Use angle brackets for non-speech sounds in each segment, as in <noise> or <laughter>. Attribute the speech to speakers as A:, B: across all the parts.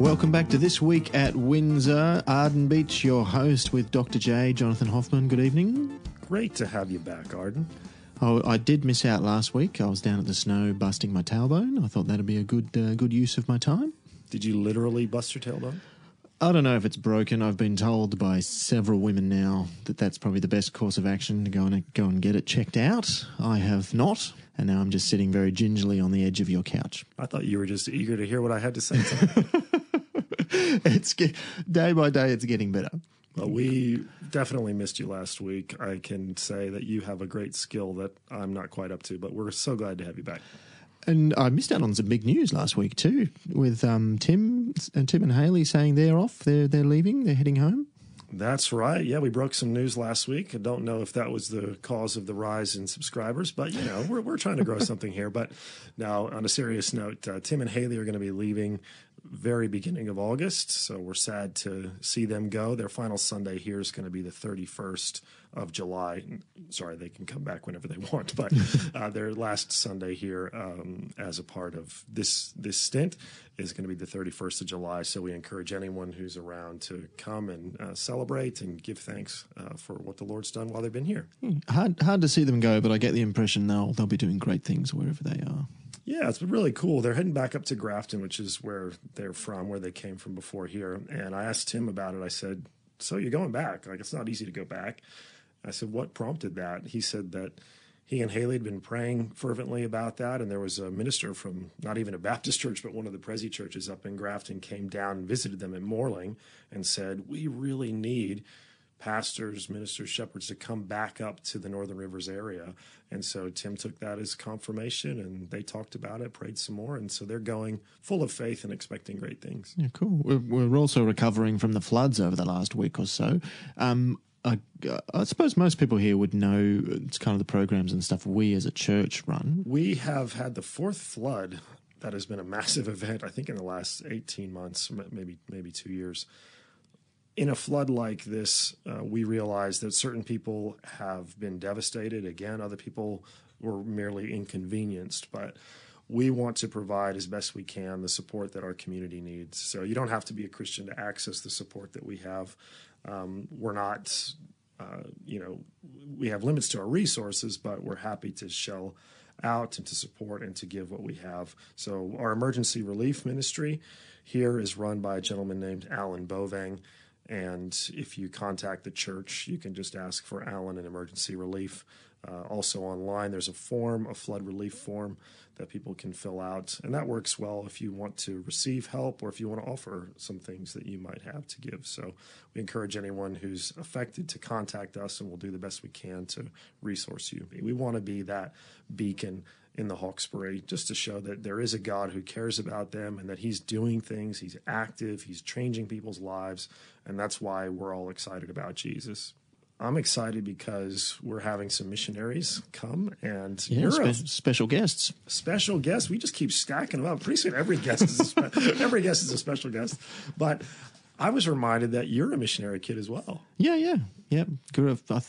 A: Welcome back to This Week at Windsor. Ardin Beach, your host with Dr. J, Jonathan Hoffman. Good evening.
B: Great to have you back, Ardin.
A: Oh, I did miss out last week. I was down at the snow busting my tailbone. I thought that'd be a good uh, good use of my time.
B: Did you literally bust your tailbone?
A: I don't know if it's broken. I've been told by several women now that that's probably the best course of action to go and go and get it checked out. I have not, and now I'm just sitting very gingerly on the edge of your couch.
B: I thought you were just eager to hear what I had to say. <laughs> <laughs>
A: it's ge- day by day, it's getting better.
B: well, we definitely missed you last week. I can say that you have a great skill that I'm not quite up to, but we're so glad to have you back.
A: And I missed out on some big news last week too, with um, Tim and Tim and Haley saying they're off, they're they're leaving, they're heading home.
B: That's right. Yeah, we broke some news last week. I don't know if that was the cause of the rise in subscribers, but you know, we're we're trying to grow something here. But now, on a serious note, uh, Tim and Haley are going to be leaving very beginning of August, so we're sad to see them go. Their final Sunday here is going to be the 31st of July. Sorry, they can come back whenever they want, but <laughs> uh, their last Sunday here um, as a part of this this stint is going to be the 31st of July. So we encourage anyone who's around to come and uh, celebrate and give thanks uh, for what the Lord's done while they've been here.
A: Hard hard to see them go, but I get the impression they'll they'll be doing great things wherever they are.
B: Yeah, it's been really cool. They're heading back up to Grafton, which is where they're from, where they came from before here. And I asked Tim about it. I said, "So you're going back? Like it's not easy to go back." I said, "What prompted that?" He said that he and Haley had been praying fervently about that, and there was a minister from not even a Baptist church, but one of the Prezi churches up in Grafton came down and visited them at Morling and said, "We really need." Pastors, ministers, shepherds to come back up to the Northern Rivers area. And so Tim took that as confirmation and they talked about it, prayed some more. And so they're going full of faith and expecting great things.
A: Yeah, cool. We're, we're also recovering from the floods over the last week or so. Um, I, I suppose most people here would know it's kind of the programs and stuff we as a church run.
B: We have had the fourth flood that has been a massive <laughs> event, I think, in the last 18 months, maybe maybe two years in a flood like this, uh, we realize that certain people have been devastated. Again, other people were merely inconvenienced, but we want to provide as best we can the support that our community needs. So you don't have to be a Christian to access the support that we have. Um, we're not, uh, you know, we have limits to our resources, but we're happy to shell out and to support and to give what we have. So our emergency relief ministry here is run by a gentleman named Alan Bovang. And if you contact the church, you can just ask for Alan and emergency relief. Uh, also online, there's a form, a flood relief form that people can fill out, and that works well if you want to receive help or if you want to offer some things that you might have to give. So we encourage anyone who's affected to contact us, and we'll do the best we can to resource you. We want to be that beacon in the Hawkesbury just to show that there is a God who cares about them and that He's doing things, He's active, He's changing people's lives, and that's why we're all excited about Jesus. I'm excited because we're having some missionaries come and
A: yeah,
B: you're
A: spe- a special guests.
B: Special guests. We just keep stacking them up. Pretty soon every guest is a spe- <laughs> every guest is a special guest. But I was reminded that you're a missionary kid as well.
A: Yeah, yeah, yeah. Grew up. Uh,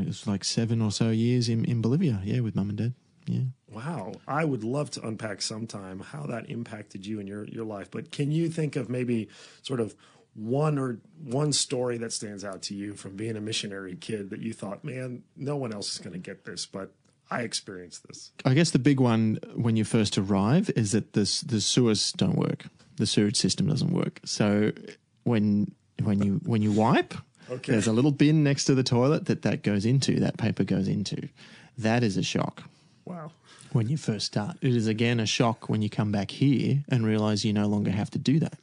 A: it was like seven or so years in, in Bolivia. Yeah, with mum and dad. Yeah.
B: Wow. I would love to unpack sometime how that impacted you and your your life. But can you think of maybe sort of one or one story that stands out to you from being a missionary kid that you thought, man, no one else is going to get this, but I experienced this.
A: I guess the big one when you first arrive is that the the sewers don't work. The sewage system doesn't work. So when when you when you wipe, okay. there's a little bin next to the toilet that that goes into. That paper goes into. That is a shock.
B: Wow.
A: When you first start, it is again a shock when you come back here and realize you no longer have to do that.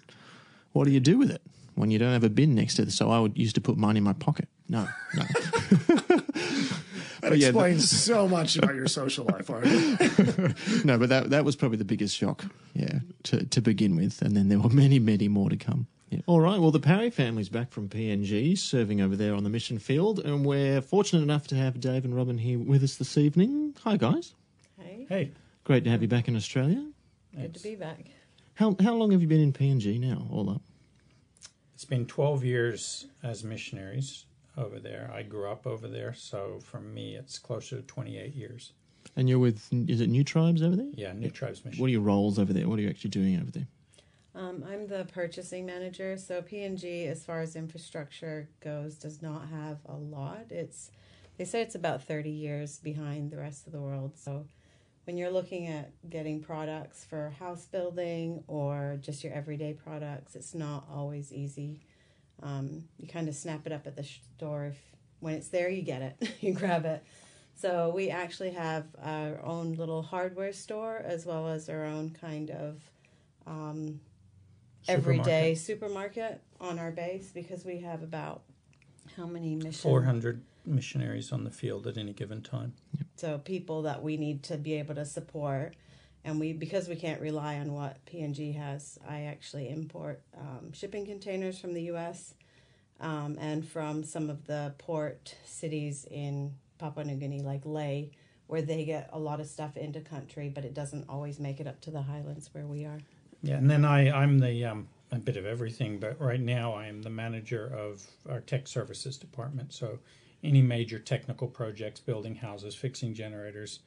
A: What do you do with it? when you don't have a bin next to it. So I would used to put mine in my pocket. No, no. <laughs>
B: that explains so much about your social life, <laughs>
A: no, but that that was probably the biggest shock, yeah, to to begin with, and then there were many, many more to come. Yeah. All right. Well, the Parry family's back from PNG, serving over there on the mission field, and we're fortunate enough to have Dave and Robyn here with us this evening. Hi, guys.
C: Hey.
D: Hey.
A: Great to have you back in Australia.
C: Good to be back.
A: How how long have you been in PNG now? All up.
D: It's been 12 years as missionaries over there. I grew up over there, so for me, it's closer to 28 years.
A: And you're with, is it New Tribes over there?
D: Yeah, New Tribes Mission.
A: What are your roles over there? What are you actually doing over there?
C: Um, I'm the purchasing manager. So PNG, as far as infrastructure goes, does not have a lot. It's they say it's about 30 years behind the rest of the world. So when you're looking at getting products for house building or just your everyday products, it's not always easy. Um, you kind of snap it up at the store. If, when it's there, you get it, <laughs> you grab it. So we actually have our own little hardware store as well as our own kind of um, everyday supermarket. on our base because we have about how many mission
D: 400 missionaries on the field at any given time.
C: so people that we need to be able to support and we because we can't rely on what png has i actually import um, shipping containers from the us um, and from some of the port cities in papua new guinea like Lae where they get a lot of stuff into country but it doesn't always make it up to the highlands where we are
D: Yeah, and then I, I'm the um, a bit of everything, but right now I am the manager of our tech services department. So any major technical projects, building houses, fixing generators,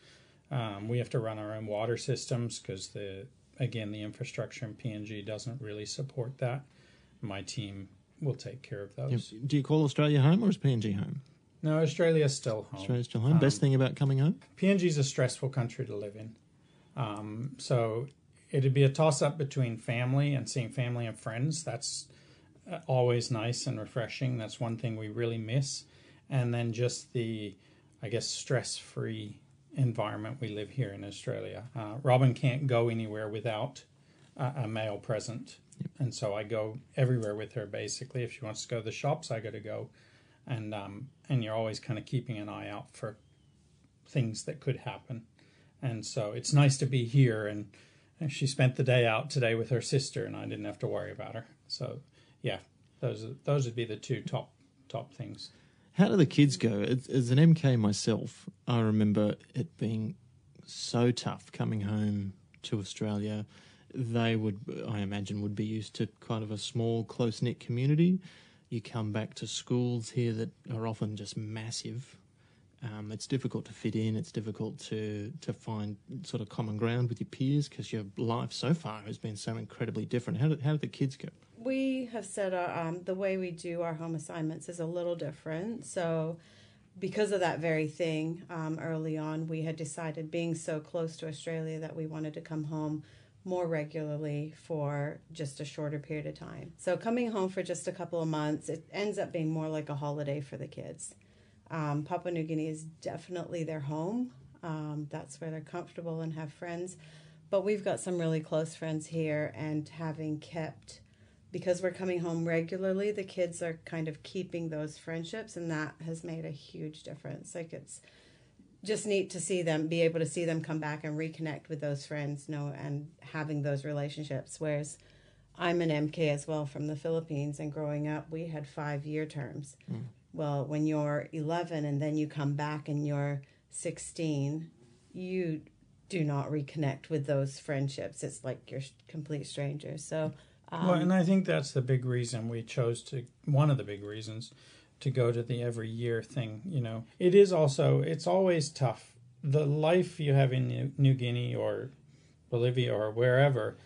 D: um, we have to run our own water systems because the again the infrastructure in PNG doesn't really support that. My team will take care of those.
A: Do you call Australia home or is PNG home?
D: No, Australia's still home.
A: Australia's still home. Best thing about coming home?
D: PNG is a stressful country to live in. Um, so it'd be a toss up between family and seeing family and friends. That's uh, always nice and refreshing. That's one thing we really miss. And then just the, I guess, stress free environment we live here in Australia. Uh, Robyn can't go anywhere without a, a male present. And so I go everywhere with her basically. If she wants to go to the shops, I got to go. And, um, and you're always kind of keeping an eye out for things that could happen. And so it's nice to be here. And, and she spent the day out today with her sister, and I didn't have to worry about her. So, yeah, those those would be the two top top things.
A: How do the kids go? As, as an MK myself, I remember it being so tough coming home to Australia. They would, I imagine, would be used to kind of a small, close knit community. You come back to schools here that are often just massive. Um, it's difficult to fit in. It's difficult to to find sort of common ground with your peers because your life so far has been so incredibly different. How did how did the kids go?
C: we have said our, um, the way we do our home assignments is a little different. So, because of that very thing, um, early on, we had decided, being so close to Australia, that we wanted to come home more regularly for just a shorter period of time. So, coming home for just a couple of months, it ends up being more like a holiday for the kids. Um, Papua New Guinea is definitely their home. Um, that's where they're comfortable and have friends. But we've got some really close friends here, and having kept because we're coming home regularly, the kids are kind of keeping those friendships, and that has made a huge difference. Like it's just neat to see them, be able to see them come back and reconnect with those friends, know, and having those relationships. Whereas I'm an MK as well from the Philippines, and growing up, we had five year terms. Mm. Well, when you're 11 and then you come back and you're 16, you do not reconnect with those friendships. It's like you're complete strangers. So
D: um, well, and I think that's the big reason we chose to, one of the big reasons to go to the every year thing. You know, it is also, it's always tough. The life you have in New, New Guinea or Bolivia or wherever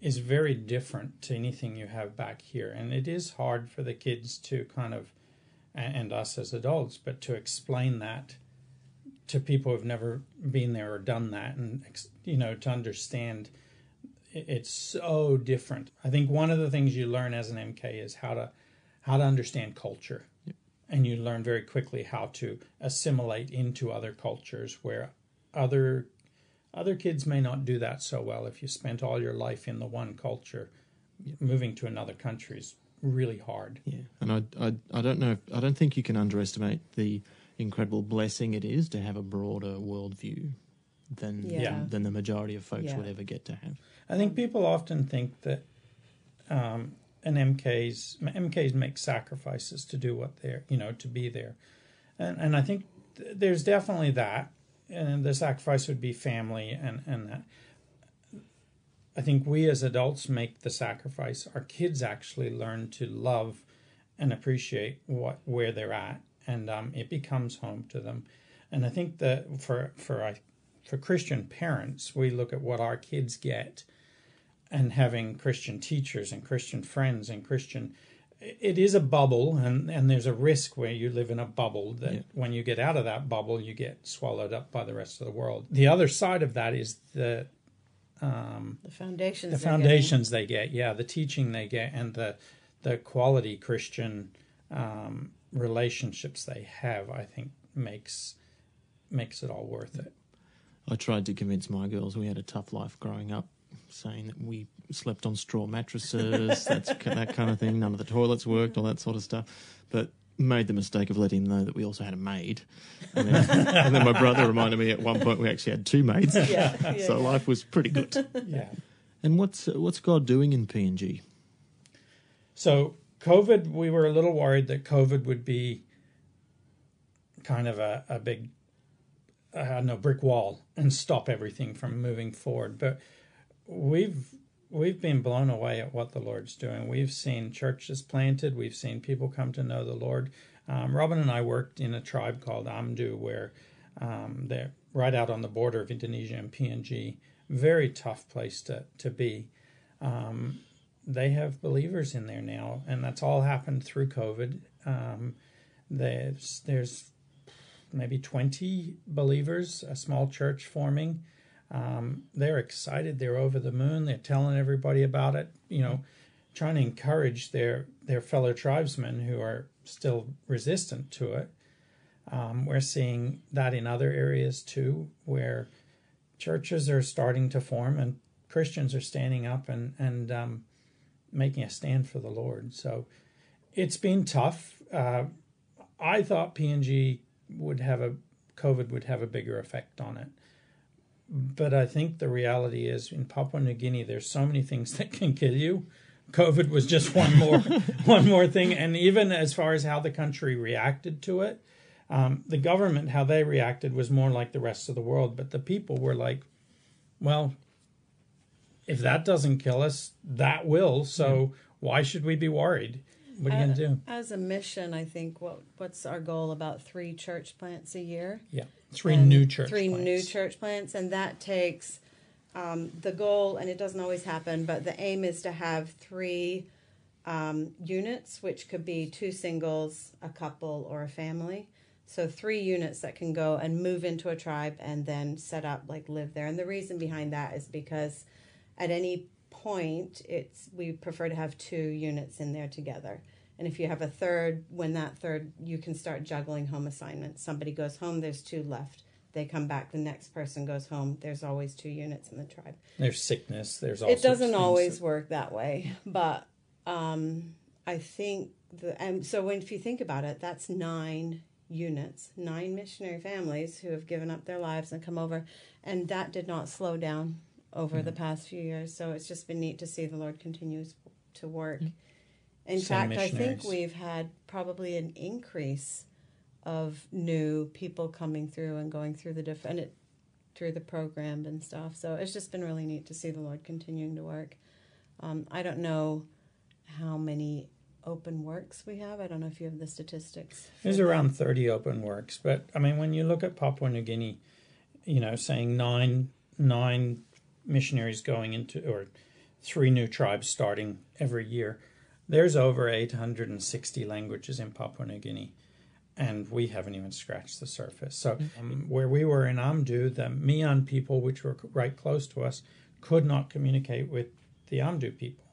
D: is very different to anything you have back here. And it is hard for the kids to kind of, and us as adults, but to explain that to people who've never been there or done that and, you know, to understand it's so different. I think one of the things you learn as an MK is how to how to understand culture. Yep. And you learn very quickly how to assimilate into other cultures where other other kids may not do that so well if you spent all your life in the one culture. Moving to another country is really hard.
A: Yeah. And I I I don't know if, I don't think you can underestimate the incredible blessing it is to have a broader worldview than yeah. than the majority of folks yeah. would ever get to have.
D: I think people often think that um, an MKs MKs make sacrifices to do what they're you know to be there, and and I think th- there's definitely that, and the sacrifice would be family and and that. I think we as adults make the sacrifice. Our kids actually learn to love and appreciate what where they're at, and um, it becomes home to them. And I think that for for I, for Christian parents, we look at what our kids get and having Christian teachers and Christian friends and Christian it is a bubble and, and there's a risk where you live in a bubble that
A: Yeah.
D: when you get out of that bubble you get swallowed up by the rest of the world. The other side of that is the
C: The foundations.
D: the
C: they're getting.
D: they get, yeah, the teaching they get, and the the quality Christian um, relationships they have, I think makes makes it all worth it.
A: I tried to convince my girls we had a tough life growing up, saying that we slept on straw mattresses, <laughs> that's that kind of thing. None of the toilets worked, all that sort of stuff. But made the mistake of letting them know that we also had a maid. And then, and then my brother reminded me at one point we actually had two maids.
C: Yeah, yeah, <laughs>
A: so
C: yeah.
A: life was pretty good.
D: Yeah.
A: And what's what's God doing in PNG?
D: So COVID, we were a little worried that COVID would be kind of a, a big, I don't know, brick wall and stop everything from moving forward. But we've we've been blown away at what the Lord's doing. We've seen churches planted. We've seen people come to know the Lord. Um, Robyn and I worked in a tribe called Amdu, where um, they're right out on the border of Indonesia and PNG. Very tough place to to be they have believers in there now, and that's all happened through COVID. Um, there's there's maybe twenty believers, a small church forming. Um, they're excited. They're over the moon. They're telling everybody about it. You know, trying to encourage their their fellow tribesmen who are still resistant to it. Um, we're seeing that in other areas too, where churches are starting to form and Christians are standing up and and um, making a stand for the Lord. So it's been tough. Uh, I thought PNG would have a COVID would have a bigger effect on it, but I think the reality is in Papua New Guinea there's so many things <laughs> that can kill you. COVID was just one more <laughs> one more thing, and even as far as how the country reacted to it, um, the government how they reacted was more like the rest of the world, but the people were like, well, if that doesn't kill us, that will. So why should we be worried? What are you going to do?
C: As a mission, I think what what's our goal? About three church plants a year.
D: Yeah, three
C: and
D: new church.
C: three
D: plants.
C: new church plants, and that takes um, the goal, and it doesn't always happen, but the aim is to have three um, units, which could be two singles, a couple, or a family. So three units that can go and move into a tribe and then set up, like live there. And the reason behind that is because at any point, it's we prefer to have two units in there together. And if you have a third, when that third, you can start juggling home assignments. Somebody goes home, there's two left. They come back, the next person goes home. There's always two units in the tribe.
D: There's sickness. There's all
C: It doesn't always
D: that-
C: work that way, but um, I think the and so when if you think about it, that's nine units, nine missionary families who have given up their lives and come over, and that did not slow down over
D: Mm-hmm.
C: the past few years. So it's just been neat to see the Lord continues to work. In
D: Send
C: fact, I think we've had probably an increase of new people coming through and going through the different and it through the program and stuff. So it's just been really neat to see the Lord continuing to work. Um, I don't know how many open works we have. I don't know if you have the statistics.
D: There's
C: that.
D: around 30 open works, but I mean, when you look at Papua New Guinea, you know, saying nine nine missionaries going into or three new tribes starting every year, there's over 860 languages in Papua New Guinea, and we haven't even scratched the surface. So, um, where we were in Amdu, the Mian people, which were right close to us, could not communicate with the Amdu people,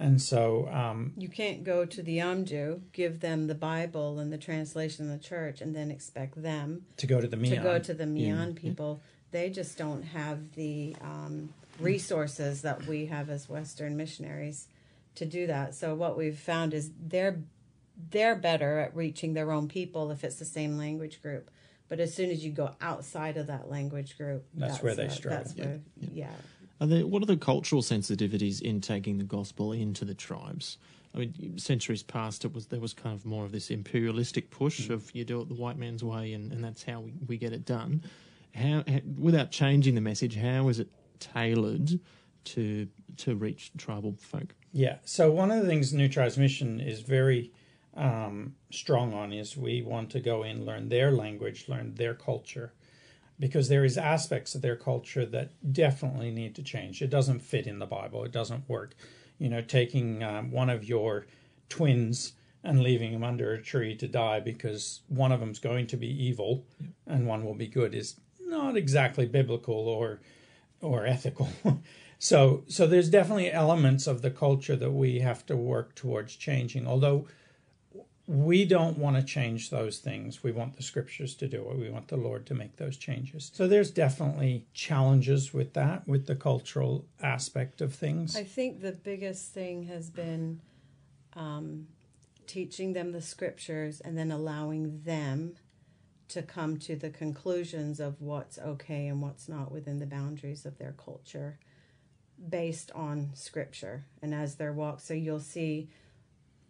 D: and so um,
C: You can't go to the Amdu, give them the Bible and the translation of the church, and then expect them
D: to go to the Mian,
C: to go to the Mian people. They just don't have the um, resources that we have as Western missionaries to do that. So what we've found is they're they're better at reaching their own people if it's the same language group. But as soon as you go outside of that language group,
D: That's where they struggle.
C: That's where, yeah.
A: Are there, what are the cultural sensitivities in taking the gospel into the tribes? I mean, centuries past, it was there was kind of more of this imperialistic push of you do it the white man's way, and, and that's how we, we get it done. How, how, without changing the message, how is it tailored to to reach tribal folk?
D: Yeah. So one of the things New Tribes Mission is very um, strong on is we want to go in, learn their language, learn their culture, because there is aspects of their culture that definitely need to change. It doesn't fit in the Bible. It doesn't work. You know, taking um, one of your twins and leaving him under a tree to die because one of them's going to be evil and one will be good is not exactly biblical or or ethical. <laughs> so so there's definitely elements of the culture that we have to work towards changing. Although we don't want to change those things. We want the scriptures to do it. We want the Lord to make those changes. So there's definitely challenges with that, with the cultural aspect of things.
C: I think the biggest thing has been um, teaching them the scriptures and then allowing them to come to the conclusions of what's okay and what's not within the boundaries of their culture based on scripture and as their walk so you'll see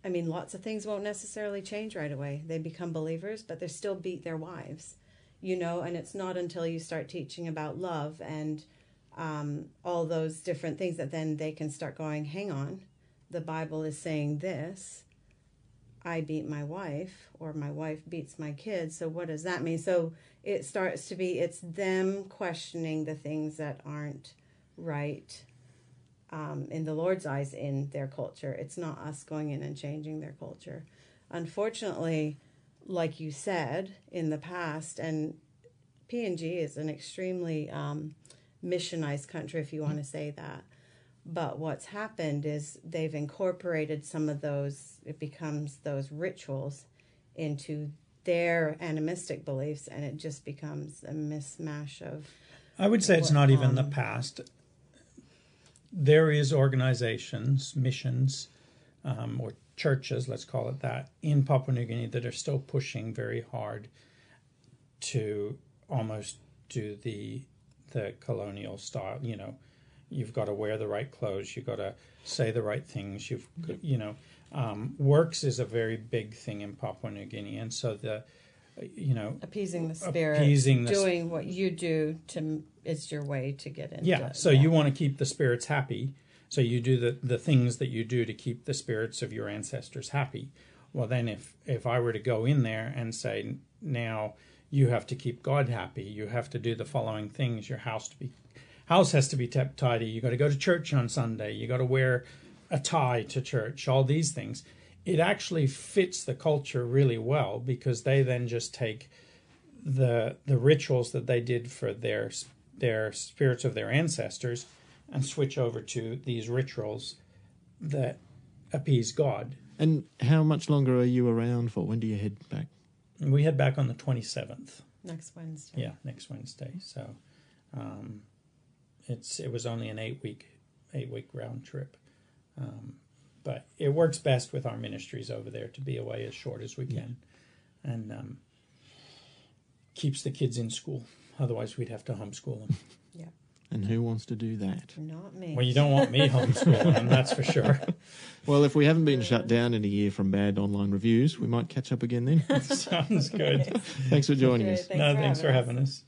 C: I mean, lots of things won't necessarily change right away. They become believers, but they still beat their wives, you know. And it's not until you start teaching about love and um, all those different things that then they can start going, hang on, the Bible is saying this. I beat my wife, or my wife beats my kids. So, what does that mean? So, it starts to be it's them questioning the things that aren't right um, in the Lord's eyes in their culture. It's not us going in and changing their culture. Unfortunately, like you said in the past, and PNG is an extremely um, missionized country, if you want to say that. But what's happened is they've incorporated some of those, it becomes those rituals into their animistic beliefs, and it just becomes a mismatch of.
D: I would say it's not even the past there is organizations, missions, um, or churches, let's call it that, in Papua New Guinea that are still pushing very hard to almost do the the colonial style. You know, you've got to wear the right clothes, you've got to say the right things. You've you know, um, works is a very big thing in Papua New Guinea, and so the you know
C: appeasing the spirit appeasing the doing sp- what you do to is your way to get into
D: yeah so yeah. you want to keep the spirits happy so you do the the things that you do to keep the spirits of your ancestors happy well then if if i were to go in there and say now you have to keep god happy you have to do the following things your house to be house has to be kept tidy you got to go to church on sunday you got to wear a tie to church all these things it actually fits the culture really well because they then just take the the rituals that they did for their their spirits of their ancestors and switch over to these rituals that appease God.
A: And how much longer are you around for? When do you head back?
D: We head back on the 27th.
C: Next Wednesday.
D: Yeah, next Wednesday. So um, it's it was only an eight week eight week round trip. Um, but it works best with our ministries over there to be away as short as we can, yeah. and um, keeps the kids in school. Otherwise, we'd have to homeschool them. <laughs>
C: Yeah.
A: And who wants to do that?
C: Not me.
D: Well, you don't want me homeschooling them, that's for sure. <laughs>
A: Well, if we haven't been shut down in a year from bad online reviews, we might catch up again then. <laughs>
D: Sounds good.
A: thanks for joining us.
C: Thanks
D: no,
C: for
D: thanks for having us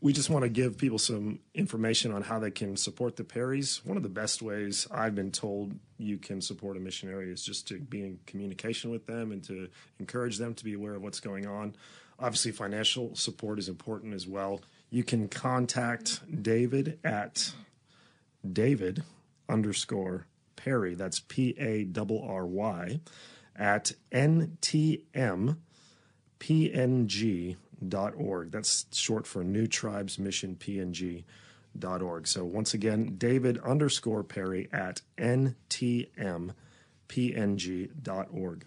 B: we just want to give people some information on how they can support the Parrys. One of the best ways I've been told you can support a missionary is just to be in communication with them and to encourage them to be aware of what's going on. Obviously, financial support is important as well. You can contact David at David underscore Parry, that's P A R R Y, at NTM PNG org. That's short for New Tribes Mission PNG. Dot org. So once again, David underscore Parry at ntmpng dot org.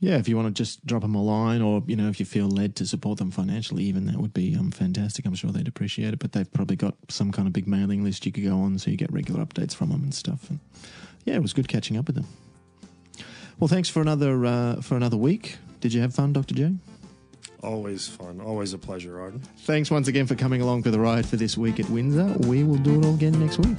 A: Yeah, if you want to just drop them a line, or you know, if you feel led to support them financially, even that would be um, fantastic. I'm sure they'd appreciate it. But they've probably got some kind of big mailing list you could go on, so you get regular updates from them and stuff. And yeah, it was good catching up with them. Well, thanks for another uh, for another week. Did you have fun, Doctor J?
B: Always fun. Always a pleasure, Ardin.
A: Thanks once again for coming along for the ride for this week at Windsor. We will do it all again next week.